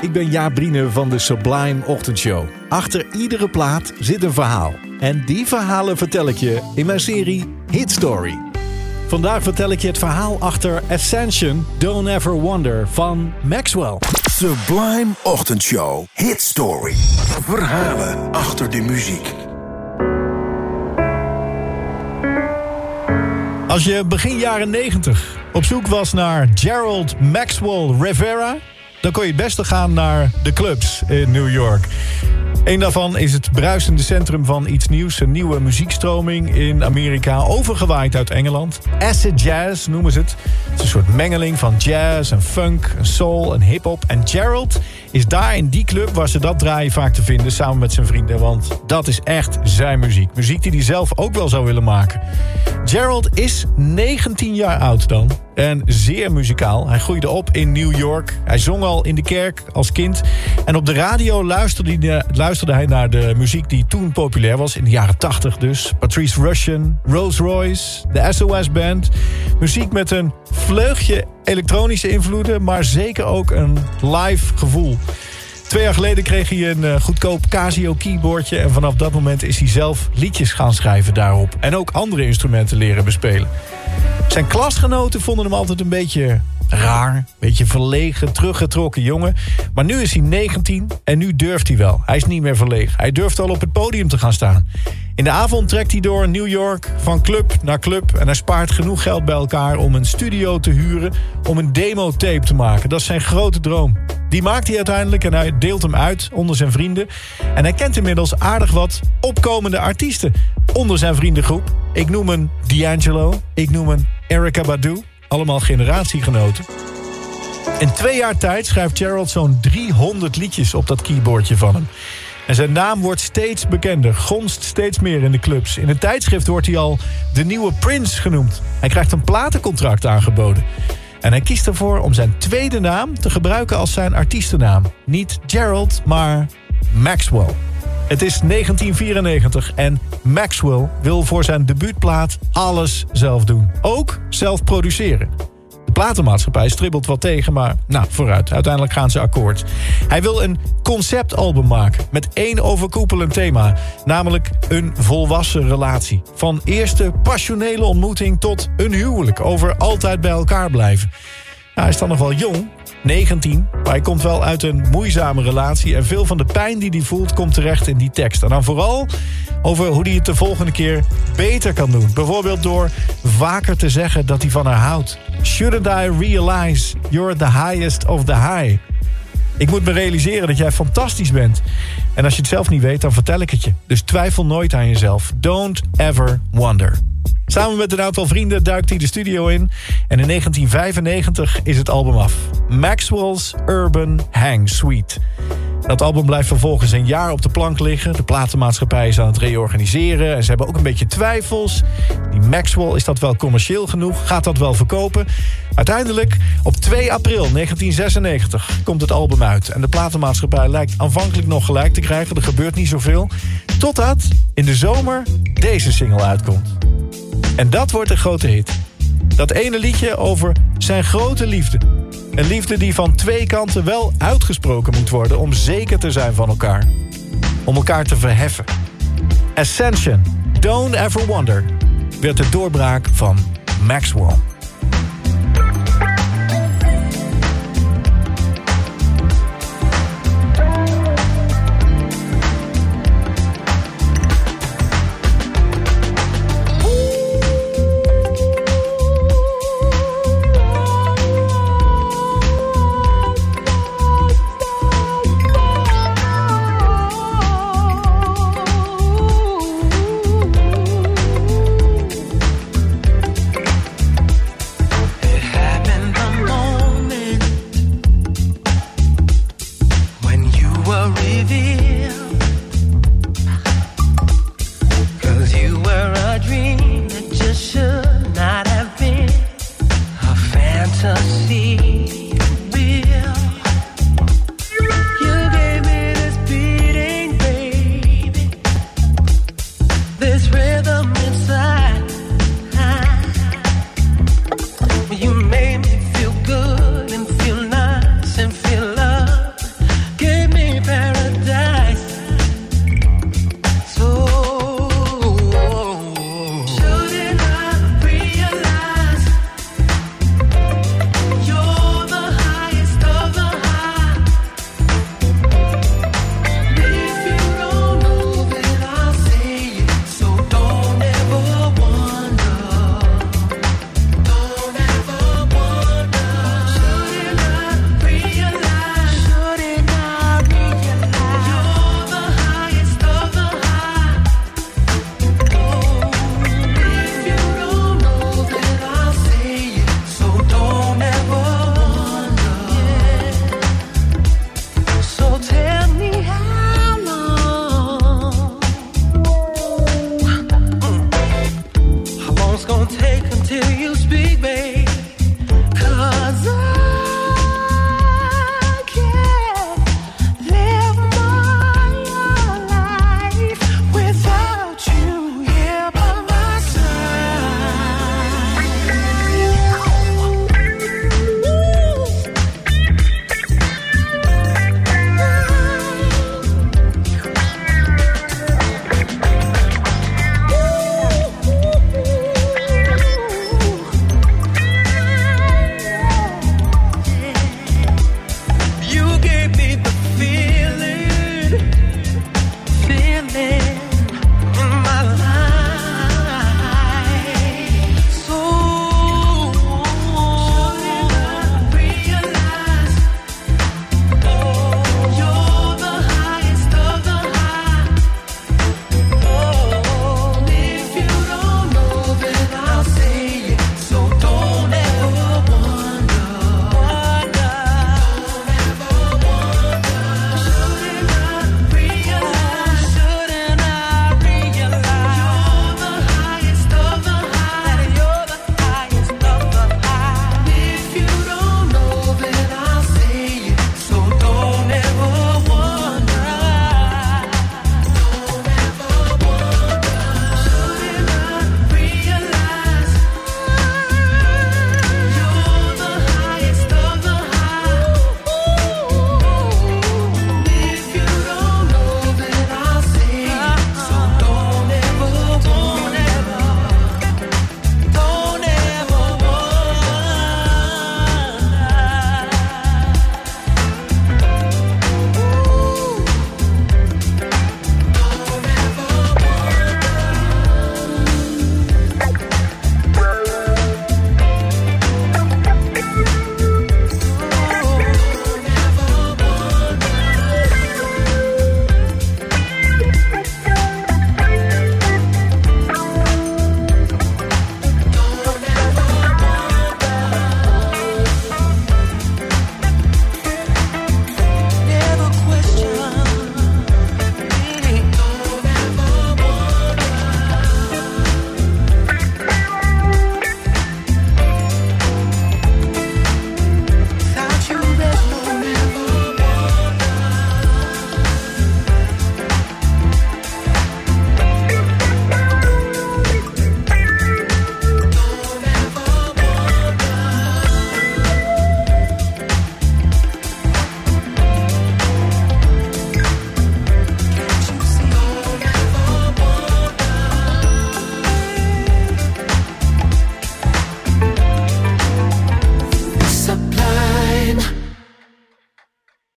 Ik ben Jaap Briene van de Sublime Ochtendshow. Achter iedere plaat zit een verhaal. En die verhalen vertel ik je in mijn serie Hit Story. Vandaag vertel ik je het verhaal achter Ascension Don't Ever Wonder van Maxwell. Sublime Ochtendshow. Hit Story. Verhalen achter de muziek. Als je begin jaren 90 op zoek was naar Gerald Maxwell Rivera... dan kon je het beste gaan naar de clubs in New York. Een daarvan is het bruisende centrum van iets nieuws. Een nieuwe muziekstroming in Amerika, overgewaaid uit Engeland. Acid jazz noemen ze het. Het is een soort mengeling van jazz en funk, en soul en hip-hop. En Gerald is daar in die club waar ze dat draaien vaak te vinden... samen met zijn vrienden, want dat is echt zijn muziek. Muziek die hij zelf ook wel zou willen maken. Gerald is 19 jaar oud dan en zeer muzikaal. Hij groeide op in New York. Hij zong al in de kerk als kind. En op de radio luisterde hij, luisterde hij naar de muziek die toen populair was. In de jaren 80 dus. Patrice Russian, Rolls Royce, de SOS Band. Muziek met een vleugje elektronische invloeden... maar zeker ook een live gevoel. Twee jaar geleden kreeg hij een uh, goedkoop Casio keyboardje... en vanaf dat moment is hij zelf liedjes gaan schrijven daarop. En ook andere instrumenten leren bespelen. Zijn klasgenoten vonden hem altijd een beetje raar, een beetje verlegen, teruggetrokken jongen. Maar nu is hij 19 en nu durft hij wel. Hij is niet meer verlegen. Hij durft al op het podium te gaan staan. In de avond trekt hij door New York van club naar club... en hij spaart genoeg geld bij elkaar om een studio te huren... om een demo-tape te maken. Dat is zijn grote droom. Die maakt hij uiteindelijk en hij deelt hem uit onder zijn vrienden. En hij kent inmiddels aardig wat opkomende artiesten onder zijn vriendengroep. Ik noem een D'Angelo, ik noem een Erika Badu. Allemaal generatiegenoten. In twee jaar tijd schrijft Gerald zo'n 300 liedjes op dat keyboardje van hem. En zijn naam wordt steeds bekender, gonst steeds meer in de clubs. In een tijdschrift wordt hij al de nieuwe Prince genoemd. Hij krijgt een platencontract aangeboden. En hij kiest ervoor om zijn tweede naam te gebruiken als zijn artiestennaam. Niet Gerald, maar Maxwell. Het is 1994 en Maxwell wil voor zijn debuutplaat alles zelf doen. Ook zelf produceren. De platenmaatschappij stribbelt wat tegen, maar nou, vooruit. Uiteindelijk gaan ze akkoord. Hij wil een conceptalbum maken met één overkoepelend thema. Namelijk een volwassen relatie. Van eerste passionele ontmoeting tot een huwelijk. Over altijd bij elkaar blijven. Nou, hij is dan nog wel jong, 19. Maar hij komt wel uit een moeizame relatie. En veel van de pijn die hij voelt komt terecht in die tekst. En dan vooral over hoe hij het de volgende keer beter kan doen. Bijvoorbeeld door vaker te zeggen dat hij van haar houdt. Shouldn't I realize you're the highest of the high? Ik moet me realiseren dat jij fantastisch bent. En als je het zelf niet weet, dan vertel ik het je. Dus twijfel nooit aan jezelf. Don't ever wonder. Samen met een aantal vrienden duikt hij de studio in. En in 1995 is het album af. Maxwell's Urban Hang Suite. Dat album blijft vervolgens een jaar op de plank liggen. De platenmaatschappij is aan het reorganiseren. En ze hebben ook een beetje twijfels. Die Maxwell, is dat wel commercieel genoeg? Gaat dat wel verkopen? Uiteindelijk, op 2 april 1996 komt het album uit. En de platenmaatschappij lijkt aanvankelijk nog gelijk te krijgen. Er gebeurt niet zoveel. Totdat in de zomer deze single uitkomt. En dat wordt een grote hit. Dat ene liedje over zijn grote liefde. Een liefde die van twee kanten wel uitgesproken moet worden... om zeker te zijn van elkaar. Om elkaar te verheffen. Ascension, Don't Ever Wonder... werd de doorbraak van Maxwell. this real